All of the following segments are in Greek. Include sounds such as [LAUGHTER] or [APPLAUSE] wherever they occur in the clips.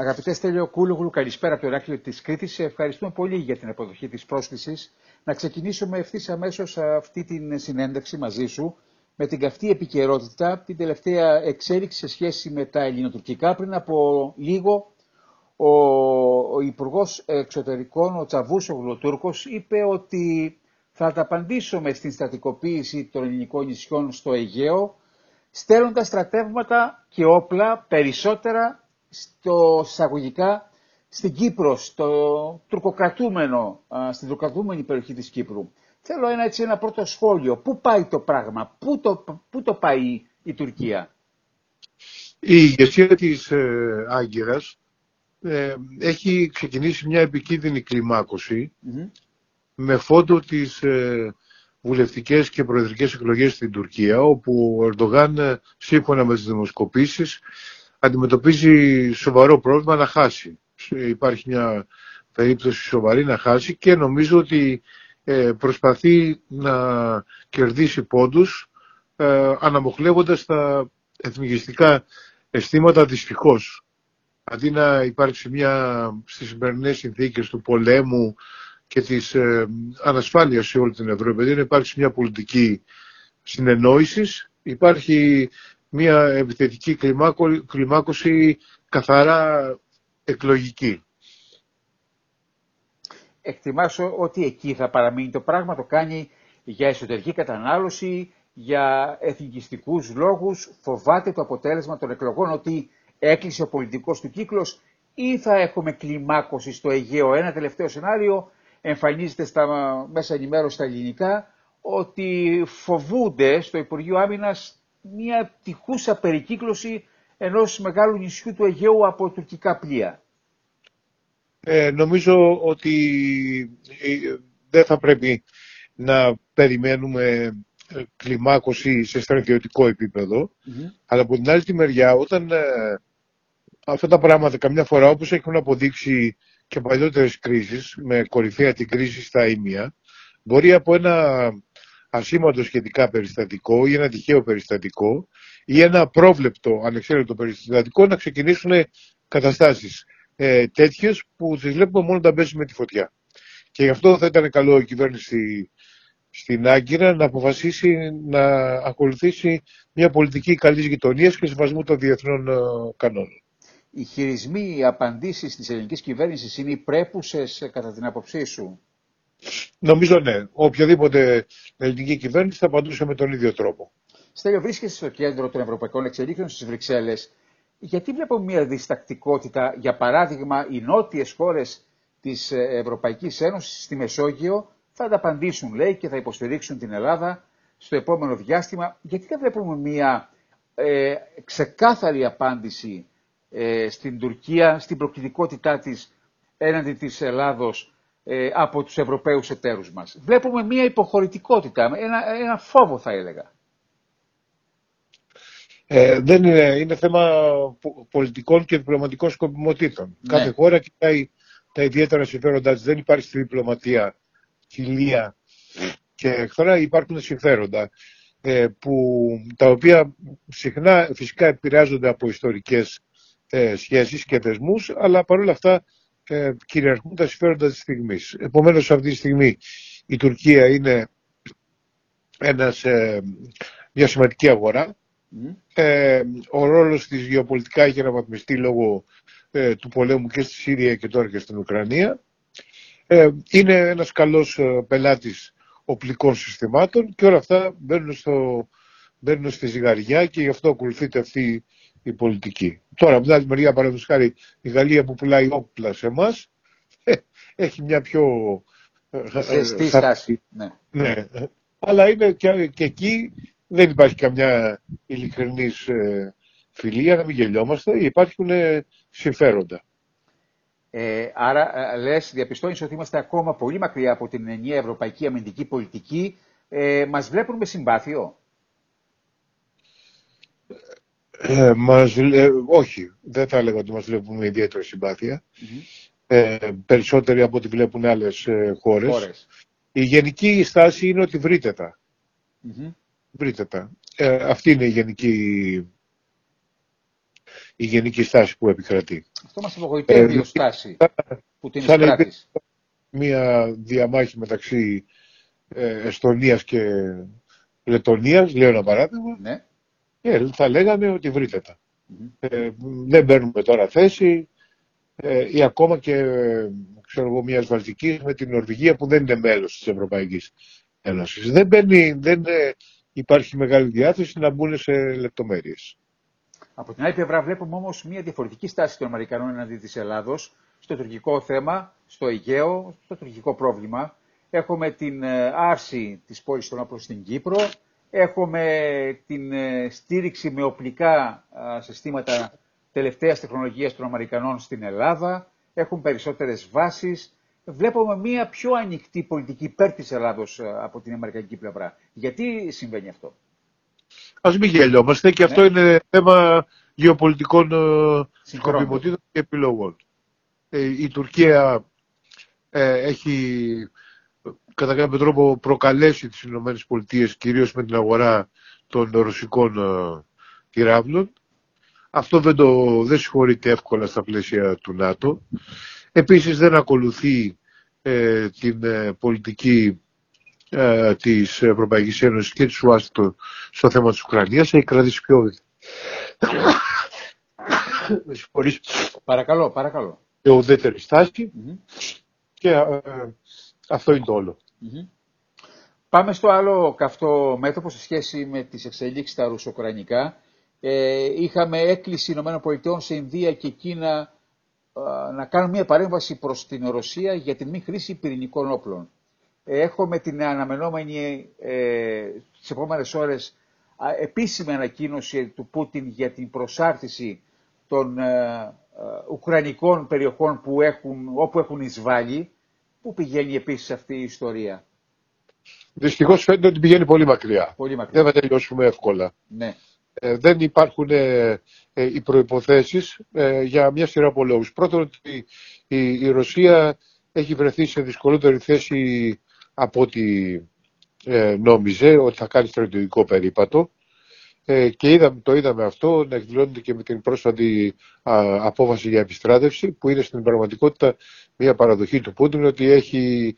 Αγαπητές Στέλιο Κούλογλου, καλησπέρα από το Εράκλειο της Κρήτης. Ευχαριστούμε πολύ για την αποδοχή της πρόσκλησης. Να ξεκινήσουμε ευθύς αμέσως αυτή την συνέντευξη μαζί σου με την καυτή επικαιρότητα, την τελευταία εξέλιξη σε σχέση με τα ελληνοτουρκικά. Πριν από λίγο, ο, ο Υπουργός Εξωτερικών, ο Τσαβούσογλου Τούρκος, είπε ότι θα τα απαντήσουμε στην στρατικοποίηση των ελληνικών νησιών στο Αιγαίο, στέλνοντας στρατεύματα και όπλα περισσότερα στο εισαγωγικά στην Κύπρο, στο τουρκοκρατούμενο, στην τουρκοκρατούμενη περιοχή της Κύπρου. Θέλω ένα, έτσι, ένα πρώτο σχόλιο. Πού πάει το πράγμα, πού το, πού το πάει η Τουρκία; Η ηγεσία της ε, Άγκυρας ε, έχει ξεκινήσει μια επικίνδυνη με φόντο τις ε, βουλευτικές και προεδρικές εκλογές στην Τουρκία, όπου ο Ερντογάν, ε, σύμφωνα με τις δημοσκοπήσεις, αντιμετωπίζει σοβαρό πρόβλημα να χάσει. Υπάρχει μια περίπτωση σοβαρή να χάσει και νομίζω ότι ε, προσπαθεί να κερδίσει πόντους ε, αναμοχλεύοντας τα εθνικιστικά αισθήματα δυστυχώς. Αντί να υπάρξει μια στις σημερινές συνθήκες του πολέμου και της ε, ανασφάλειας σε όλη την Ευρώπη, δεν υπάρξει μια πολιτική συνεννόησης, υπάρχει μια επιθετική κλιμάκωση καθαρά εκλογική. Εκτιμάσω ότι εκεί θα παραμείνει το πράγμα, το κάνει για εσωτερική κατανάλωση, για εθνικιστικούς λόγους, φοβάται το αποτέλεσμα των εκλογών ότι έκλεισε ο πολιτικός του κύκλος ή θα έχουμε κλιμάκωση στο Αιγαίο. Ένα τελευταίο σενάριο εμφανίζεται στα μέσα ενημέρωση στα ελληνικά ότι φοβούνται στο Υπουργείο Άμυνας μια τυχούσα περικύκλωση ενός μεγάλου νησιού του Αιγαίου από τουρκικά πλοία. Ε, νομίζω ότι ε, δεν θα πρέπει να περιμένουμε ε, κλιμάκωση σε στρατιωτικό αλλά από την άλλη τη μεριά όταν ε, αυτά τα πράγματα καμιά φορά όπως έχουν αποδείξει και παλιότερες κρίσεις με κορυφαία την κρίση στα ίμια μπορεί από ένα ασήμαντο σχετικά περιστατικό ή ένα τυχαίο περιστατικό ή ένα πρόβλεπτο ανεξέλεγκτο περιστατικό να ξεκινήσουν καταστάσεις ε, τέτοιες που τις βλέπουμε μόνο όταν παίζει με τη φωτιά. Και γι' αυτό θα ήταν καλό η κυβέρνηση στην Άγκυρα να αποφασίσει να ακολουθήσει μια πολιτική καλής γειτονίας και σεβασμού των διεθνών ε, κανόνων. Οι χειρισμοί, οι απαντήσεις της ελληνικής κυβέρνησης είναι πρέπουσες ε, κατά την άποψή σου; Νομίζω ναι. Οποιαδήποτε ελληνική κυβέρνηση θα απαντούσε με τον ίδιο τρόπο. Στέλιο, βρίσκεσαι στο κέντρο των ευρωπαϊκών εξελίξεων στις Βρυξέλλες. Γιατί βλέπω μια διστακτικότητα, για παράδειγμα, οι νότιες χώρες της Ευρωπαϊκής Ένωσης στη Μεσόγειο θα ανταπαντήσουν, λέει, και θα υποστηρίξουν την Ελλάδα στο επόμενο διάστημα. Γιατί δεν βλέπουμε μια ε, ξεκάθαρη απάντηση ε, στην Τουρκία, στην προκλητικότητά της έναντι της Ελλάδος ε, από τους Ευρωπαίους εταίρους μας. Βλέπουμε μια υποχωρητικότητα, ένα, ένα φόβο θα έλεγα. Ε, δεν είναι, είναι θέμα πολιτικών και διπλωματικών σκοπιμοτήτων. Ναι. Κάθε χώρα κοιτάει τα ιδιαίτερα συμφέροντά της. Δεν υπάρχει στη διπλωματία φιλία και εχθρά υπάρχουν συμφέροντα ε, που, τα οποία συχνά φυσικά επηρεάζονται από ιστορικές ε, σχέσεις και θεσμούς αλλά παρόλα αυτά ε, κυριαρχούν τα συμφέροντας της στιγμής. Επομένως αυτή τη στιγμή η Τουρκία είναι ένας, ε, μια σημαντική αγορά. Ε, ο ρόλος της γεωπολιτικά έχει αναβαθμιστεί λόγω ε, του πολέμου και στη Σύρια και τώρα και στην Ουκρανία. Ε, είναι ένας καλός ε, πελάτης οπλικών συστημάτων και όλα αυτά μπαίνουν, στο, μπαίνουν στη ζυγαριά και γι' αυτό ακολουθείται αυτή η πολιτική. Τώρα, από την άλλη μεριά, παραδείγματος χάρη, η Γαλλία που πουλάει όπλα σε εμάς ε, [LAUGHS] έχει μια πιο. Ζεστή στάση. Ναι. ναι. Αλλά είναι και, και, εκεί δεν υπάρχει καμιά ειλικρινής ε, φιλία, να μην γελιόμαστε, υπάρχουν ε, συμφέροντα. Ε, άρα, λες, διαπιστώνεις ότι είμαστε ακόμα πολύ μακριά από την ενιαία ευρωπαϊκή αμυντική πολιτική. Ε, μας βλέπουν με συμπάθειο. Ε, μας, όχι, δεν θα έλεγα ότι μας βλέπουν με ιδιαίτερη Ε, περισσότεροι από ό,τι βλέπουν άλλες ε, χώρες. Η γενική στάση είναι ότι βρείτε τα. Βρείτε τα. Ε, αυτή είναι η γενική, η γενική στάση που επικρατεί. Αυτό μας απογοητεύει ε, στάση που την εισπράττει. Μια διαμάχη μεταξύ ε, Εστονίας και Λετωνίας, λέω ένα παράδειγμα, ναι. Και θα λέγανε ότι βρείτε τα. Ε, δεν παίρνουμε τώρα θέση ε, ή ακόμα και ξέρω εγώ, μιας Βαλτικής με την Νορβηγία που δεν είναι μέλος της Ευρωπαϊκής Ένωσης. Δεν, μπαίνει, δεν ε, υπάρχει μεγάλη διάθεση να μπουν σε λεπτομέρειες. Από την άλλη πλευρά βλέπουμε όμως μια διαφορετική στάση των Αμερικανών εναντί της Ελλάδος στο τουρκικό θέμα, στο Αιγαίο, στο τουρκικό πρόβλημα. Έχουμε την ε, άρση της πόλης των όπλων στην Κύπρο, έχουμε την ε, στήριξη με οπλικά συστήματα τελευταίας τεχνολογίας των Αμερικανών στην Ελλάδα, έχουν περισσότερες βάσεις. Βλέπουμε μια πιο ανοιχτή πολιτική υπέρ της Ελλάδος ε, από την Αμερικανική πλευρά. Γιατί συμβαίνει αυτό; Ας μην γελιόμαστε και αυτό ναι. είναι θέμα γεωπολιτικών σκοπιμοτήτων και επιλογών. η Τουρκία έχει κατά κάποιο τρόπο προκαλέσει τις Ηνωμένες Πολιτείες κυρίως με την αγορά των ρωσικών ε, πυράβλων. Αυτό δεν, το, δεν συγχωρείται εύκολα στα πλαίσια του ΝΑΤΟ. Επίσης δεν ακολουθεί ε, την ε, πολιτική ε, της Ευρωπαϊκής Ένωσης και της ΟΑΣΤΟ στο θέμα της Ουκρανίας. Έχει κρατήσει πιο... [COUGHS] Με Παρακαλώ, παρακαλώ. Και ουδέτερη Και αυτό είναι το όλο. Πάμε στο άλλο καυτό μέτωπο σε σχέση με τις εξελίξεις στα ρουσοκρανικά. Ε, είχαμε έκκληση ΗΠΑ σε Ινδία και Κίνα να κάνουν μια παρέμβαση προς την Ρωσία για την μη χρήση πυρηνικών όπλων. Ε, έχουμε την αναμενόμενη ε, τις επόμενες ώρες επίσημη ανακοίνωση του Πούτιν για την προσάρτηση των ε, ουκρανικών περιοχών που έχουν, όπου έχουν εισβάλει Πού πηγαίνει επίσης αυτή η ιστορία; Δυστυχώς φαίνεται ότι πηγαίνει πολύ μακριά. Πολύ μακριά. Δεν θα τελειώσουμε εύκολα. Ναι. Ε, δεν υπάρχουν ε, ε οι προϋποθέσεις ε, για μια σειρά από λόγους. Πρώτον, ότι η, η, Ρωσία έχει βρεθεί σε δυσκολότερη θέση από ό,τι ε, νόμιζε ότι θα κάνει στρατιωτικό περίπατο. Και είδαμε, το είδαμε αυτό να εκδηλώνεται και με την πρόσφατη απόφαση για επιστράτευση που είναι στην πραγματικότητα μια παραδοχή του Πούτιν ότι έχει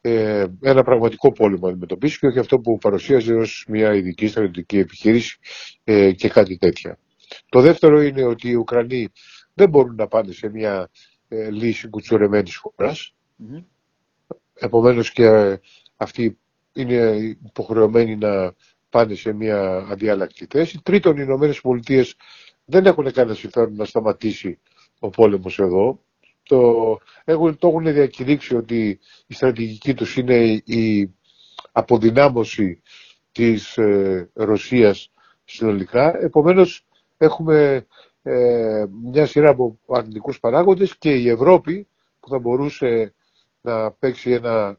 ε, ένα πραγματικό πόλεμο να αντιμετωπίσει και όχι αυτό που παρουσίαζε ως μια ειδική στρατιωτική επιχείρηση ε, και κάτι τέτοια. Το δεύτερο είναι ότι οι Ουκρανοί δεν μπορούν να πάνε σε μια ε, λύση κουτσουρεμένης χώρας. Mm-hmm. Επομένως και αυτοί είναι υποχρεωμένοι να πάνε σε μια αδιάλακτη θέση. Τρίτον, οι Ηνωμένες Πολιτείες δεν έχουν κανένα συμφέρον να σταματήσει ο πόλεμος εδώ το, έχουν, το έχουν διακηρύξει ότι η στρατηγική τους είναι η αποδυνάμωση της ε, Ρωσίας συνολικά. Επομένως έχουμε ε, μια σειρά από αρνητικούς παράγοντες και η Ευρώπη που θα μπορούσε να παίξει ένα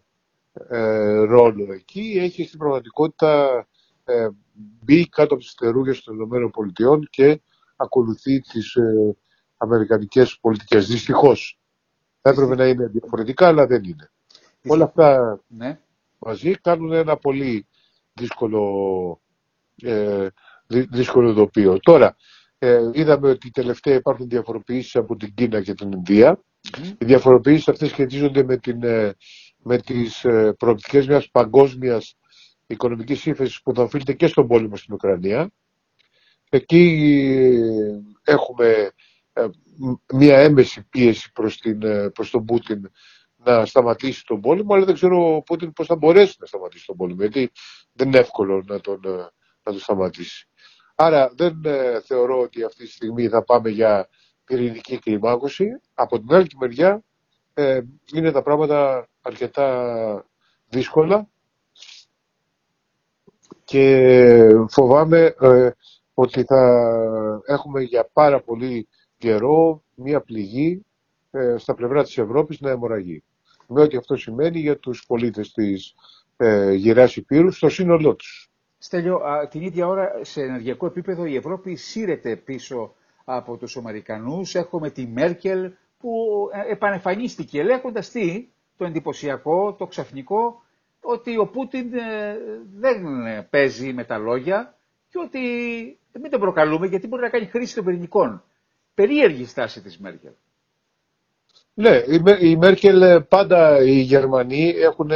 ε, ρόλο εκεί έχει στην πραγματικότητα ε, μπει κάτω από τις θερούγες των ΗΠΑ και ακολουθεί τις αμερικανικές πολιτικές. Δυστυχώς. Θα έπρεπε να είναι διαφορετικά, αλλά δεν είναι. Όλα αυτά ναι. μαζί κάνουν ένα πολύ δύσκολο, ε, δύσκολο τοπίο. Τώρα, ε, είδαμε ότι τελευταία υπάρχουν διαφοροποιήσεις από την Κίνα και την Ινδία. Οι διαφοροποιήσεις αυτές σχετίζονται με, την, ε, με τις ε, προοπτικές μιας παγκόσμιας οικονομικής ύφεσης που θα οφείλεται και στον πόλεμο στην Ουκρανία. Εκεί ε, έχουμε ε, μια έμεση πίεση προς, την, ε, προς τον Πούτιν να σταματήσει τον πόλεμο, αλλά δεν ξέρω ο Πούτιν πώς θα μπορέσει να σταματήσει τον πόλεμο, γιατί δεν είναι εύκολο να τον, ε, να τον σταματήσει. Άρα δεν θεωρώ ότι αυτή τη στιγμή θα πάμε για πυρηνική κλιμάκωση. Από την άλλη μεριά ε, είναι τα πράγματα αρκετά δύσκολα και φοβάμαι ότι θα έχουμε για πάρα πολύ καιρό μια πληγή ε, στα πλευρά της Ευρώπης να αιμορραγεί. Με ό,τι αυτό σημαίνει για τους πολίτες της ε, γυράς Υπήρου στο σύνολό τους. Στέλιο, την ίδια ώρα σε ενεργειακό επίπεδο η Ευρώπη σύρεται πίσω από τους Αμερικανούς. Έχουμε τη Μέρκελ που ε, επανεφανίστηκε λέγοντας τι, το εντυπωσιακό, το ξαφνικό, ότι ο Πούτιν ε, δεν παίζει με τα λόγια και ότι μην τον προκαλούμε γιατί μπορεί να κάνει χρήση των πυρηνικών. περίεργη στάση της Μέρκελ. Ναι, η Μέρκελ πάντα οι Γερμανοί έχουν,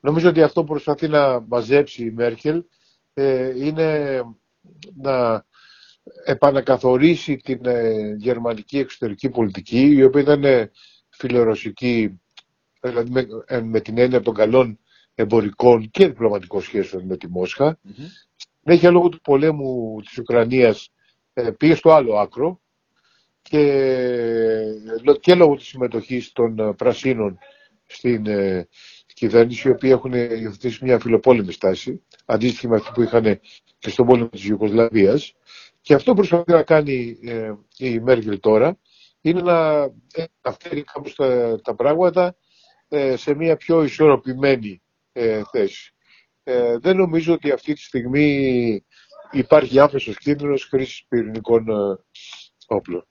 νομίζω ότι αυτό που προσπαθεί να μαζέψει η Μέρκελ ε, είναι να επανακαθορίσει την ε, γερμανική εξωτερική πολιτική, η οποία ήταν φιλορωσική, δηλαδή με, ε, με την έννοια των καλών εμπορικών και διπλωματικών σχέσεων με τη Μόσχα. Mm-hmm. λόγω του πολέμου της Ουκρανίας πήγε στο άλλο άκρο και, και λόγω της συμμετοχής των Πρασίνων στην κυβέρνηση, οι οποίοι έχουν υιοθετήσει μια φιλοπόλεμη στάση, αντίστοιχη με αυτή που είχαν και στον πόλεμο της Ιουγκοσλαβίας. Και αυτό που προσπαθεί να κάνει ε, η Μέρκελ τώρα είναι να, ε, φέρει κάπως τα, τα πράγματα ε, σε μια πιο ισορροπημένη ε, θέση. Ε, δεν νομίζω ότι αυτή τη στιγμή υπάρχει άμεσος κίνδυνος χρήσης πυρηνικών όπλων.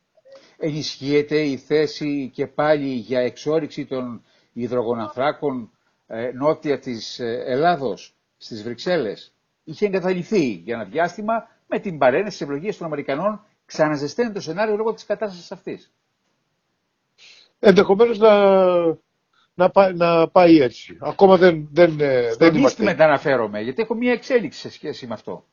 Ενισχύεται η θέση και πάλι για εξόριξη των υδρογοναθράκων νότια της Ελλάδος, στις Βρυξέλλες. Είχε εγκαταληφθεί για ένα διάστημα με την παρένεση τη ευλογίας των Αμερικανών ξαναζεσταίνει το σενάριο λόγω της κατάστασης αυτής. Ενδεχομένως να, να, πάει, να πάει έτσι. Ακόμα δεν, δεν, ε, δεν είμαστε. Δεν αναφέρομαι, γιατί έχω μία εξέλιξη σε σχέση με αυτό.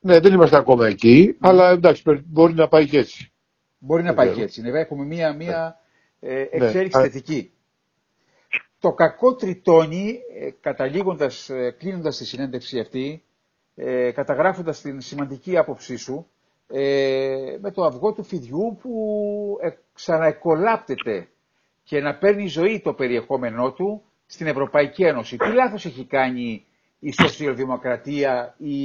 Ναι, δεν είμαστε ακόμα εκεί, mm. αλλά εντάξει, μπορεί να πάει και έτσι. Μπορεί να πάει και έτσι. Ναι, έχουμε μία, μία ε, εξέλιξη ναι. θετική. Το κακό τριτώνει, ε, καταλήγοντας, ε, κλείνοντας τη συνέντευξη αυτή, ε, καταγράφοντας την σημαντική άποψή σου, ε, με το αυγό του φιδιού που ε, ξαναεκολάπτεται και να παίρνει ζωή το περιεχόμενό του στην Ευρωπαϊκή Ένωση. Τι λάθος έχει κάνει η σοσιαλδημοκρατία ή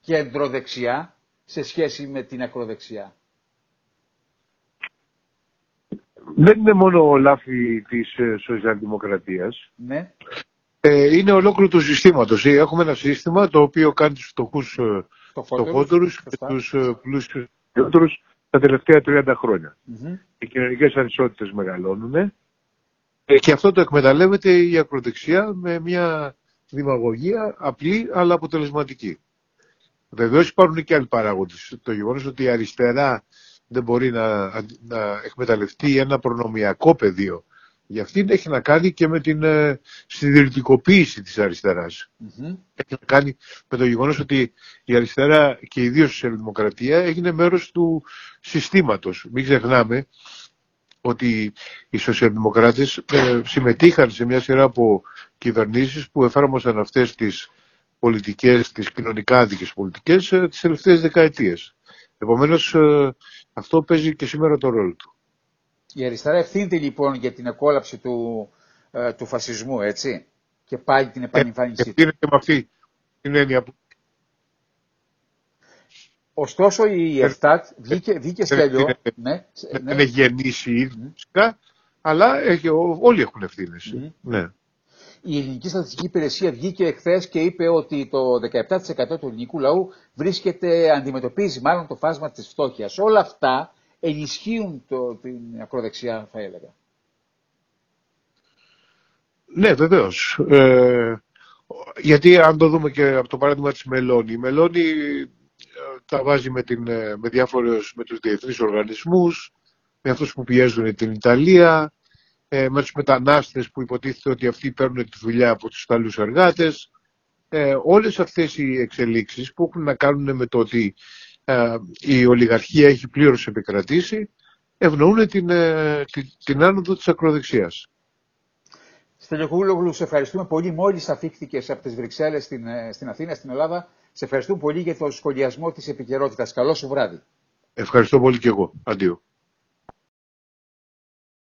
κεντροδεξιά σε σχέση με την ακροδεξιά; Δεν είναι μόνο λάθη της ε, σοσιαλδημοκρατίας. Ναι. Ε, είναι ολόκληρο του συστήματος. Ε, έχουμε ένα σύστημα το οποίο κάνει τους φτωχούς ε, φτωχότερους και τους πλούσιους τα τελευταία 30 χρόνια. Mm-hmm. Οι κοινωνικές ανισότητες μεγαλώνουν και αυτό το εκμεταλλεύεται η ακροδεξιά με μια δημαγωγία απλή αλλά αποτελεσματική. Βεβαίως υπάρχουν και άλλοι παράγοντες. Το γεγονός ότι η αριστερά δεν μπορεί να, να εκμεταλλευτεί ένα προνομιακό πεδίο για αυτήν έχει να κάνει και με την ε, συντηρητικοποίηση της αριστεράς. Mm-hmm. Έχει να κάνει με το γεγονός ότι η αριστερά και ιδίως η σοσιαλδημοκρατία έγινε μέρος του συστήματος. Μην ξεχνάμε ότι οι σοσιαλδημοκράτες ε, συμμετείχαν σε μια σειρά από κυβερνήσεις που εφάρμοσαν αυτές τις πολιτικές, τις κοινωνικά άδικες πολιτικές ε, τις τελευταίες δεκαετίες. Επομένως ε, αυτό παίζει και σήμερα το ρόλο του. Η αριστερά ευθύνεται λοιπόν για την εκόλαψη του, ε, του φασισμού, έτσι. Και πάλι την επανεμφάνισή του. Ευθύνεται με αυτή την έννοια που... Ωστόσο η ΕΦΤΑΤ βγήκε, βγήκε στέλιο. Ναι, ναι. Δεν έχει γεννήσει ήδη φυσικά, αλλά έχει, όλοι έχουν ευθύνες. Ναι. Η Ελληνική Στατιστική Υπηρεσία βγήκε εχθές και είπε ότι το 17% του ελληνικού λαού βρίσκεται, αντιμετωπίζει μάλλον το φάσμα της φτώχειας. Όλα αυτά ενισχύουν το, την ακροδεξιά, θα έλεγα. Ναι, βεβαίως. Ε, γιατί αν το δούμε και από το παράδειγμα της Μελώνη, η Μελώνη ε, τα βάζει με, την, ε, με διάφορους, με τους διεθνείς οργανισμούς, με αυτούς που πιέζουν την Ιταλία, ε, με τους μετανάστες που υποτίθεται ότι αυτοί παίρνουν τη δουλειά από τους Ιταλούς εργάτες. Ε, όλες αυτές οι εξελίξεις που έχουν να κάνουν με το ότι ε, η ολιγαρχία έχει πλήρως επικρατήσει, ευνοούν την, ε, την, την άνοδο της ακροδεξιάς. Στελιοκούλογλου, σε ευχαριστούμε πολύ. Μόλις αφήχθηκες από τις Βρυξέλλες στην, ε, στην Αθήνα, στην Ελλάδα, σε ευχαριστούμε πολύ για το σχολιασμό της επικαιρότητας. Καλό σου βράδυ. Ευχαριστώ πολύ και εγώ. Αντίο.